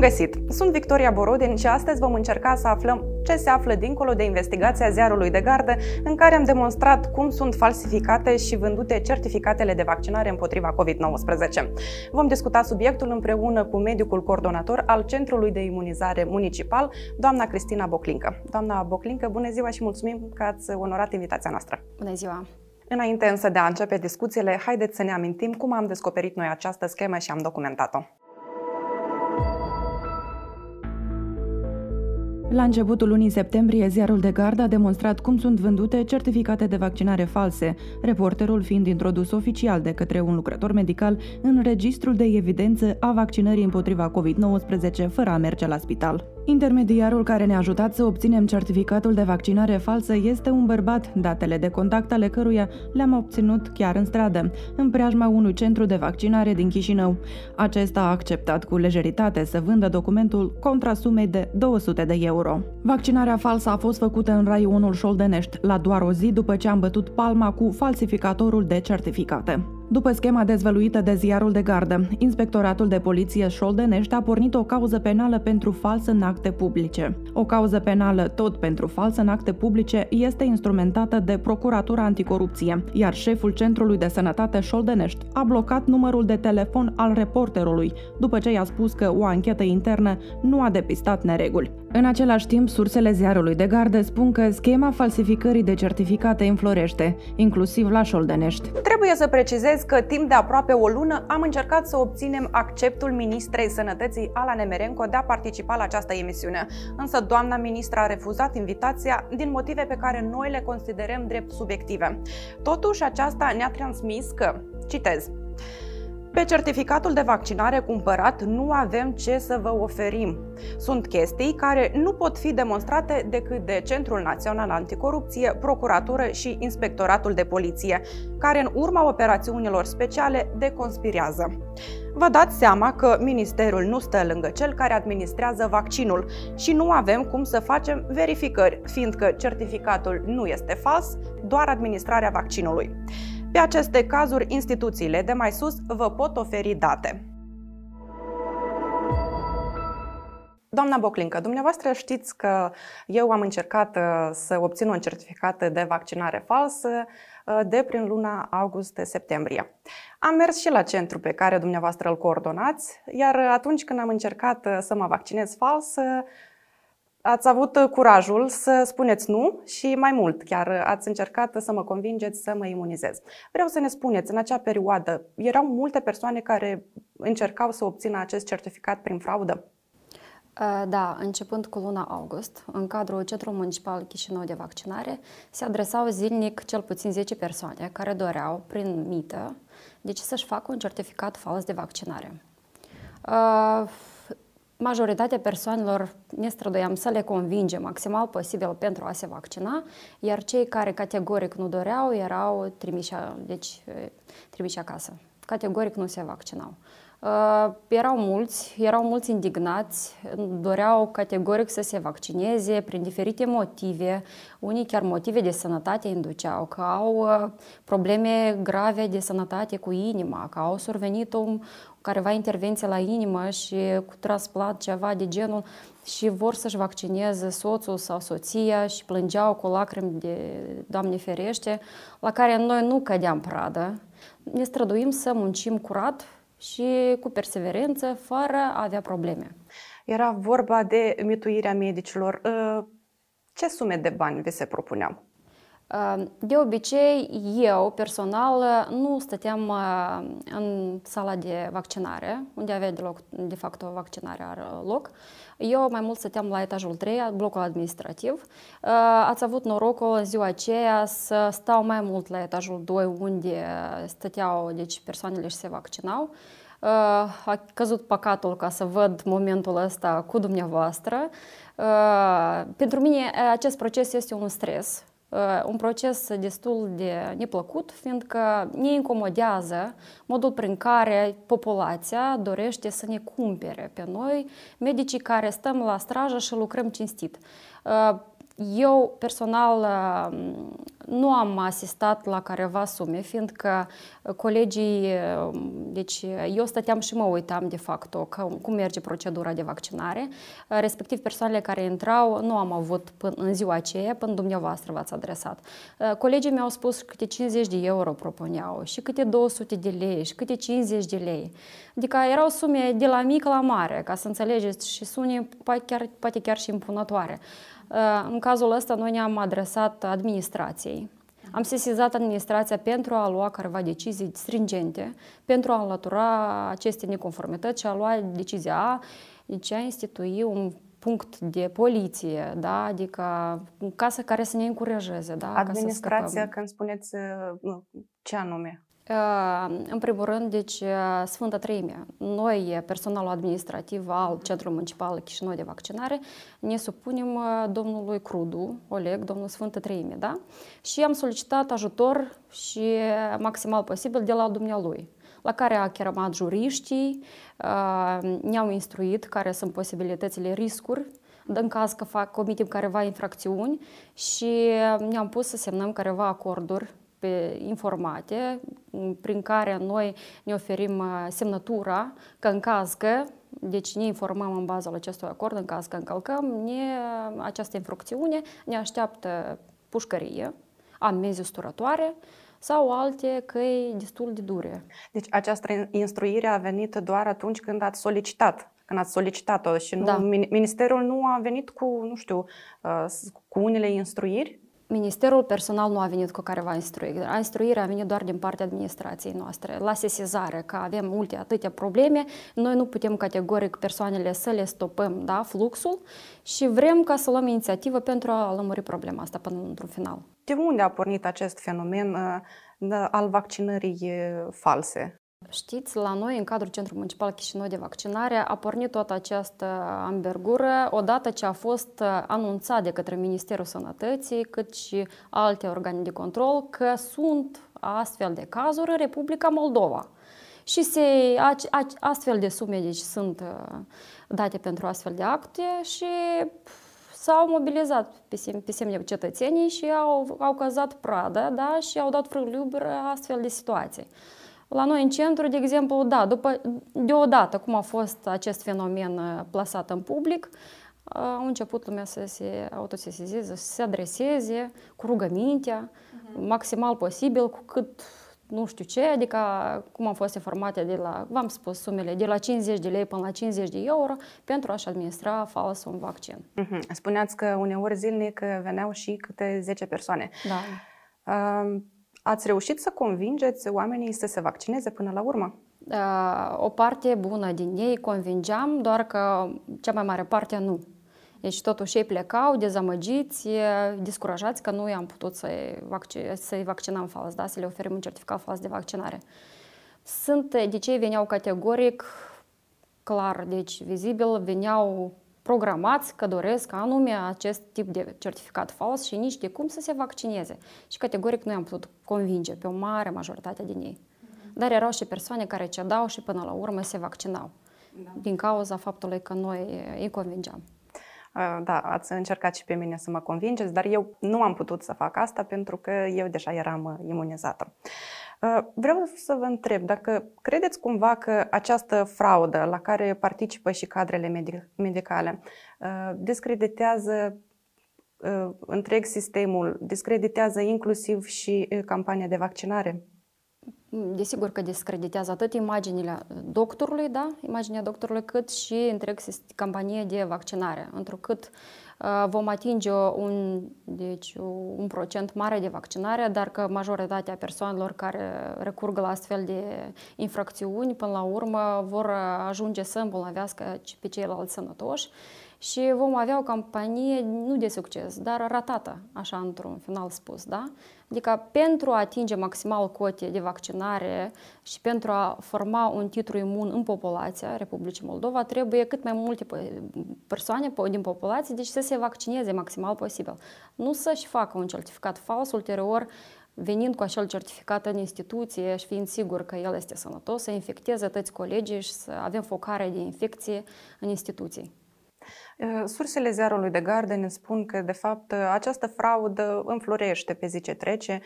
Bun găsit! Sunt Victoria Borodin și astăzi vom încerca să aflăm ce se află dincolo de investigația ziarului de gardă, în care am demonstrat cum sunt falsificate și vândute certificatele de vaccinare împotriva COVID-19. Vom discuta subiectul împreună cu medicul coordonator al Centrului de Imunizare Municipal, doamna Cristina Boclincă. Doamna Boclincă, bună ziua și mulțumim că ați onorat invitația noastră. Bună ziua! Înainte însă de a începe discuțiile, haideți să ne amintim cum am descoperit noi această schemă și am documentat-o. La începutul lunii septembrie, ziarul de gard a demonstrat cum sunt vândute certificate de vaccinare false, reporterul fiind introdus oficial de către un lucrător medical în registrul de evidență a vaccinării împotriva COVID-19 fără a merge la spital. Intermediarul care ne-a ajutat să obținem certificatul de vaccinare falsă este un bărbat, datele de contact ale căruia le-am obținut chiar în stradă, în preajma unui centru de vaccinare din Chișinău. Acesta a acceptat cu lejeritate să vândă documentul contra sumei de 200 de euro. Vaccinarea falsă a fost făcută în raionul Șoldenești, la doar o zi după ce am bătut palma cu falsificatorul de certificate. După schema dezvăluită de ziarul de gardă, Inspectoratul de Poliție Șoldenești a pornit o cauză penală pentru fals în acte publice. O cauză penală tot pentru fals în acte publice este instrumentată de Procuratura Anticorupție, iar șeful Centrului de Sănătate Șoldenești a blocat numărul de telefon al reporterului, după ce i-a spus că o anchetă internă nu a depistat nereguli. În același timp, sursele ziarului de gardă spun că schema falsificării de certificate înflorește, inclusiv la Șoldenești. Trebuie să precizez că timp de aproape o lună am încercat să obținem acceptul ministrei sănătății Ala Nemerenco de a participa la această emisiune. Însă doamna ministra a refuzat invitația din motive pe care noi le considerăm drept subiective. Totuși, aceasta ne-a transmis că, citez, pe certificatul de vaccinare cumpărat nu avem ce să vă oferim. Sunt chestii care nu pot fi demonstrate decât de Centrul Național Anticorupție, Procuratură și Inspectoratul de Poliție, care în urma operațiunilor speciale deconspirează. Vă dați seama că ministerul nu stă lângă cel care administrează vaccinul și nu avem cum să facem verificări, fiindcă certificatul nu este fals, doar administrarea vaccinului. Pe aceste cazuri, instituțiile de mai sus vă pot oferi date. Doamna Boclincă, dumneavoastră știți că eu am încercat uh, să obțin un certificat de vaccinare falsă uh, de prin luna august-septembrie. Am mers și la centru pe care dumneavoastră îl coordonați, iar atunci când am încercat uh, să mă vaccinez fals, Ați avut uh, curajul să spuneți nu și mai mult, chiar uh, ați încercat să mă convingeți să mă imunizez. Vreau să ne spuneți, în acea perioadă, erau multe persoane care încercau să obțină acest certificat prin fraudă? Uh, da, începând cu luna august, în cadrul Centrului Municipal Chișinău de Vaccinare, se adresau zilnic cel puțin 10 persoane care doreau, prin mită, deci să-și facă un certificat fals de vaccinare majoritatea persoanelor ne străduiam să le convingem maximal posibil pentru a se vaccina, iar cei care categoric nu doreau erau trimiși, deci, trimiși acasă. Categoric nu se vaccinau. Uh, erau mulți, erau mulți indignați, doreau categoric să se vaccineze prin diferite motive, unii chiar motive de sănătate induceau, că au uh, probleme grave de sănătate cu inima, că au survenit un, careva intervenție la inimă și cu transplant ceva de genul și vor să-și vaccineze soțul sau soția și plângeau cu lacrimi de Doamne ferește, la care noi nu cădeam pradă. Ne străduim să muncim curat și cu perseverență, fără a avea probleme. Era vorba de mituirea medicilor. Ă, ce sume de bani vi se propuneau? De obicei, eu personal nu stăteam în sala de vaccinare, unde avea de, loc, de fapt o vaccinare are loc. Eu mai mult stăteam la etajul 3, blocul administrativ. Ați avut norocul în ziua aceea să stau mai mult la etajul 2, unde stăteau deci, persoanele și se vaccinau. A căzut păcatul ca să văd momentul ăsta cu dumneavoastră. Pentru mine acest proces este un stres un proces destul de neplăcut, fiindcă ne incomodează modul prin care populația dorește să ne cumpere pe noi, medicii care stăm la strajă și lucrăm cinstit. Eu personal nu am asistat la careva sume, fiindcă colegii, deci eu stăteam și mă uitam de fapt cum merge procedura de vaccinare, respectiv persoanele care intrau nu am avut până în ziua aceea, până dumneavoastră v-ați adresat. Colegii mi-au spus că câte 50 de euro propuneau și câte 200 de lei și câte 50 de lei. Adică erau sume de la mic la mare, ca să înțelegeți, și sune poate chiar, poate chiar și impunătoare. În cazul ăsta noi ne-am adresat administrației. Am sesizat administrația pentru a lua careva decizii stringente, pentru a înlătura aceste neconformități și a lua decizia A, deci a institui un punct de poliție, da? adică casă care să ne încurajeze. Da? Administrația, când spuneți ce anume? În primul rând, deci Sfânta Treime, noi, personalul administrativ al Centrului Municipal Chișinău de Vaccinare, ne supunem domnului Crudu, Oleg, domnul Sfânta Treime, da? Și am solicitat ajutor și maximal posibil de la dumnealui la care a cheramat juriștii, ne-au instruit care sunt posibilitățile riscuri în caz că fac, comitem careva infracțiuni și ne-am pus să semnăm careva acorduri pe informate prin care noi ne oferim uh, semnătura că în caz că deci ne informăm în baza acestui acord, în caz că încălcăm, ne, această infracțiune ne așteaptă pușcărie, amenzi usturătoare sau alte căi destul de dure. Deci această instruire a venit doar atunci când ați solicitat când ați solicitat-o și nu, da. ministerul nu a venit cu, nu știu, uh, cu unele instruiri? Ministerul personal nu a venit cu careva instruire. Instruirea a venit doar din partea administrației noastre, la sesizare, că avem multe atâtea probleme, noi nu putem categoric persoanele să le stopăm da, fluxul și vrem ca să luăm inițiativă pentru a lămuri problema asta până într-un final. De unde a pornit acest fenomen uh, al vaccinării uh, false? Știți, la noi, în cadrul Centrului Municipal Chișinău de Vaccinare, a pornit toată această ambergură odată ce a fost anunțat de către Ministerul Sănătății, cât și alte organe de control, că sunt astfel de cazuri în Republica Moldova. Și se, astfel de sume deci, sunt uh, date pentru astfel de acte și s-au mobilizat pe, sem- pe semne cetățenii și au, au cazat pradă da? și au dat frâliubără astfel de situații. La noi în centru, de exemplu, da, după, deodată cum a fost acest fenomen uh, plasat în public, uh, a început lumea să se autosesizeze, să se adreseze cu rugămintea, uh-huh. maximal posibil, cu cât nu știu ce, adică cum am fost informate de la, v-am spus sumele, de la 50 de lei până la 50 de euro pentru a-și administra fals un vaccin. Uh-huh. Spuneați că uneori zilnic veneau și câte 10 persoane. Da. Uh, Ați reușit să convingeți oamenii să se vaccineze până la urmă? O parte bună din ei convingeam, doar că cea mai mare parte nu. Deci totuși ei plecau dezamăgiți, descurajați că nu i-am putut să-i, vac- să vaccinăm fals, da? să le oferim un certificat fals de vaccinare. Sunt, deci ei veneau categoric, clar, deci vizibil, veneau programați că doresc anume acest tip de certificat fals și nici de cum să se vaccineze. Și categoric nu am putut convinge pe o mare majoritate din ei. Dar erau și persoane care cedau și până la urmă se vaccinau. Da. Din cauza faptului că noi îi convingeam. Da, ați încercat și pe mine să mă convingeți, dar eu nu am putut să fac asta pentru că eu deja eram imunizată. Uh, vreau să vă întreb dacă credeți cumva că această fraudă la care participă și cadrele medicale uh, discreditează uh, întreg sistemul, discreditează inclusiv și campania de vaccinare? Desigur că discreditează atât imaginile doctorului, da, imaginea doctorului, cât și întreg campanie de vaccinare, întrucât uh, vom atinge un, deci, un procent mare de vaccinare, dar că majoritatea persoanelor care recurg la astfel de infracțiuni, până la urmă, vor ajunge să îmbolnăvească pe ceilalți sănătoși și vom avea o campanie nu de succes, dar ratată, așa într-un final spus, da? Adică pentru a atinge maximal cote de vaccinare și pentru a forma un titlu imun în populația Republicii Moldova, trebuie cât mai multe persoane din populație deci să se vaccineze maximal posibil. Nu să-și facă un certificat fals ulterior venind cu acel certificat în instituție și fiind sigur că el este sănătos, să infecteze toți colegii și să avem focare de infecție în instituții. Sursele ziarului de garde ne spun că, de fapt, această fraudă înflorește pe zi ce trece.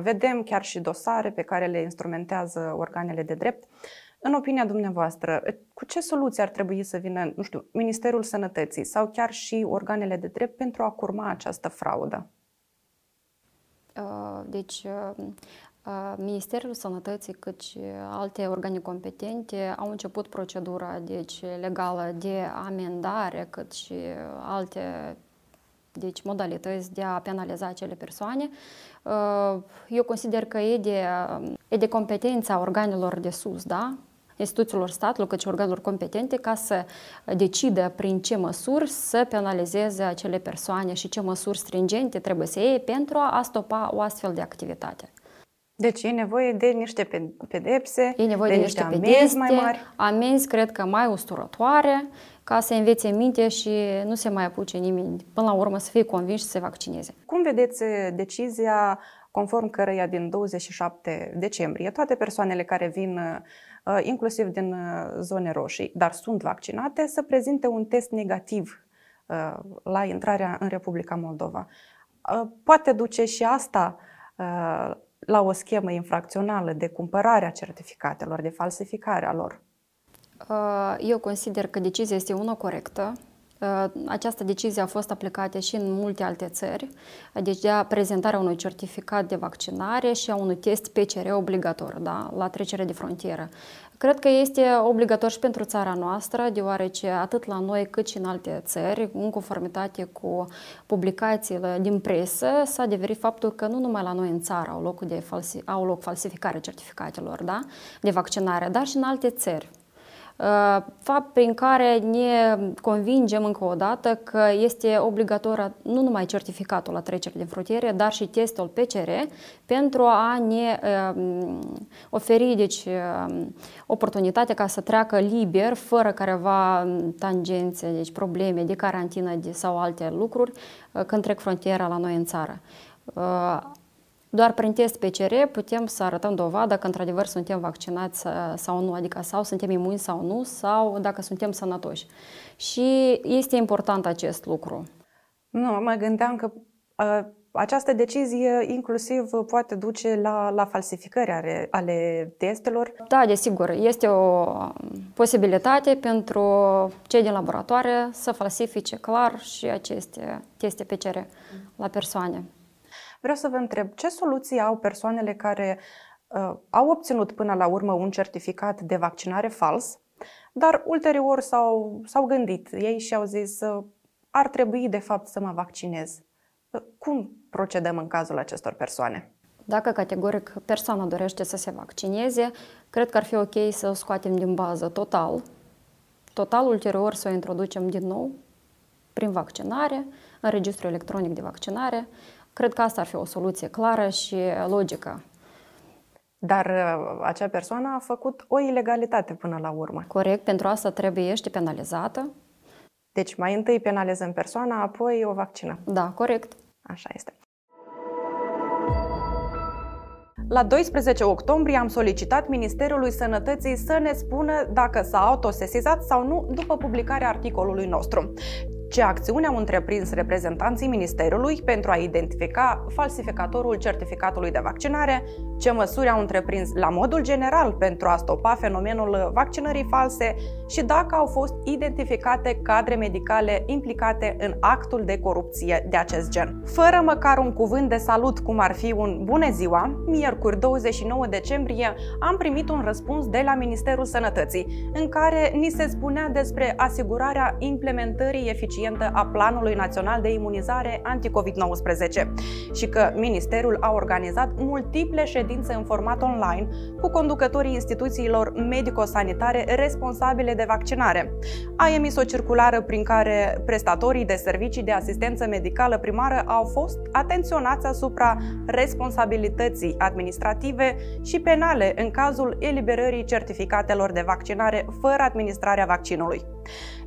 Vedem chiar și dosare pe care le instrumentează organele de drept. În opinia dumneavoastră, cu ce soluții ar trebui să vină, nu știu, Ministerul Sănătății sau chiar și organele de drept pentru a curma această fraudă? Deci, Ministerul Sănătății, cât și alte organe competente au început procedura deci, legală de amendare, cât și alte deci, modalități de a penaliza acele persoane. Eu consider că e de, e de competența organelor de sus, da? instituțiilor statului, cât și organelor competente, ca să decidă prin ce măsuri să penalizeze acele persoane și ce măsuri stringente trebuie să iei pentru a stopa o astfel de activitate. Deci e nevoie de niște pedepse, e nevoie de, de niște, niște amenzi mai mari. Amenzi, cred că mai usturătoare, ca să învețe minte și nu se mai apuce nimeni, până la urmă, să fie convins și să se vaccineze. Cum vedeți decizia conform căreia din 27 decembrie toate persoanele care vin uh, inclusiv din uh, zone roșii, dar sunt vaccinate, să prezinte un test negativ uh, la intrarea în Republica Moldova. Poate duce și asta la o schemă infracțională de cumpărare a certificatelor, de falsificare a lor? Eu consider că decizia este una corectă. Această decizie a fost aplicată și în multe alte țări, deci de prezentarea unui certificat de vaccinare și a unui test PCR obligatoriu da, la trecere de frontieră. Cred că este obligatoriu și pentru țara noastră, deoarece atât la noi cât și în alte țări, în conformitate cu publicațiile din presă, s-a adeverit faptul că nu numai la noi în țară au loc, de falsi, au loc falsificarea certificatelor da, de vaccinare, dar și în alte țări. Uh, fapt prin care ne convingem încă o dată că este obligatoriu nu numai certificatul la trecere de frontiere, dar și testul PCR pentru a ne uh, oferi deci, uh, oportunitatea ca să treacă liber, fără careva tangențe, deci probleme de carantină de, sau alte lucruri, când trec frontiera la noi în țară. Doar prin test PCR putem să arătăm dovada că într-adevăr suntem vaccinați sau nu, adică sau suntem imuni sau nu, sau dacă suntem sănătoși. Și este important acest lucru. Nu, mă gândeam că uh, această decizie inclusiv poate duce la, la falsificări ale, ale testelor. Da, desigur. Este o posibilitate pentru cei din laboratoare să falsifice clar și aceste teste PCR la persoane. Vreau să vă întreb, ce soluții au persoanele care uh, au obținut până la urmă un certificat de vaccinare fals, dar ulterior s-au, s-au gândit ei și au zis uh, ar trebui de fapt să mă vaccinez. Uh, cum procedăm în cazul acestor persoane? Dacă categoric persoana dorește să se vaccineze, cred că ar fi ok să o scoatem din bază total. Total, ulterior să o introducem din nou prin vaccinare, în registrul electronic de vaccinare, Cred că asta ar fi o soluție clară și logică. Dar uh, acea persoană a făcut o ilegalitate până la urmă. Corect, pentru asta trebuie ești penalizată. Deci mai întâi penalizăm persoana, apoi o vaccinăm. Da, corect. Așa este. La 12 octombrie am solicitat Ministerului Sănătății să ne spună dacă s-a autosesizat sau nu după publicarea articolului nostru ce acțiuni au întreprins reprezentanții Ministerului pentru a identifica falsificatorul certificatului de vaccinare, ce măsuri au întreprins la modul general pentru a stopa fenomenul vaccinării false și dacă au fost identificate cadre medicale implicate în actul de corupție de acest gen. Fără măcar un cuvânt de salut, cum ar fi un bună ziua, miercuri 29 decembrie am primit un răspuns de la Ministerul Sănătății, în care ni se spunea despre asigurarea implementării eficiente eficientă a Planului Național de Imunizare anti-COVID-19 și că Ministerul a organizat multiple ședințe în format online cu conducătorii instituțiilor medico-sanitare responsabile de vaccinare. A emis o circulară prin care prestatorii de servicii de asistență medicală primară au fost atenționați asupra responsabilității administrative și penale în cazul eliberării certificatelor de vaccinare fără administrarea vaccinului.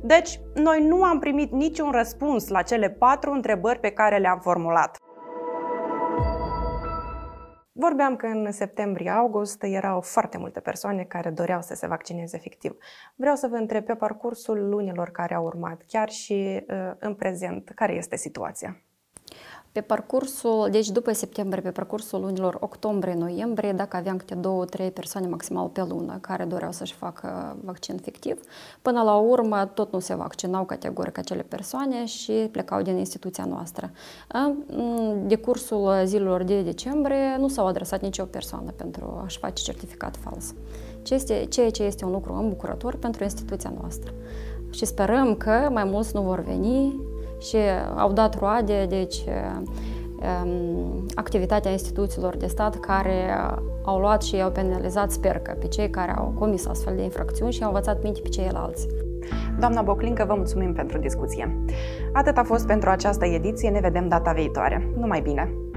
Deci, noi nu am primit niciun răspuns la cele patru întrebări pe care le-am formulat. Vorbeam că în septembrie-august erau foarte multe persoane care doreau să se vaccineze efectiv. Vreau să vă întreb pe parcursul lunilor care au urmat, chiar și uh, în prezent, care este situația? Pe parcursul, deci după septembrie, pe parcursul lunilor octombrie-noiembrie, dacă aveam câte două, trei persoane maximal pe lună care doreau să-și facă vaccin fictiv, până la urmă tot nu se vaccinau categoric acele persoane și plecau din instituția noastră. De cursul zilelor de decembrie nu s-au adresat nicio persoană pentru a-și face certificat fals. Ceea ce este un lucru îmbucurător pentru instituția noastră. Și sperăm că mai mulți nu vor veni și au dat roade, deci um, activitatea instituțiilor de stat care au luat și au penalizat, sper că, pe cei care au comis astfel de infracțiuni și au învățat minte pe ceilalți. Doamna Boclincă, vă mulțumim pentru discuție. Atât a fost pentru această ediție, ne vedem data viitoare. Numai bine!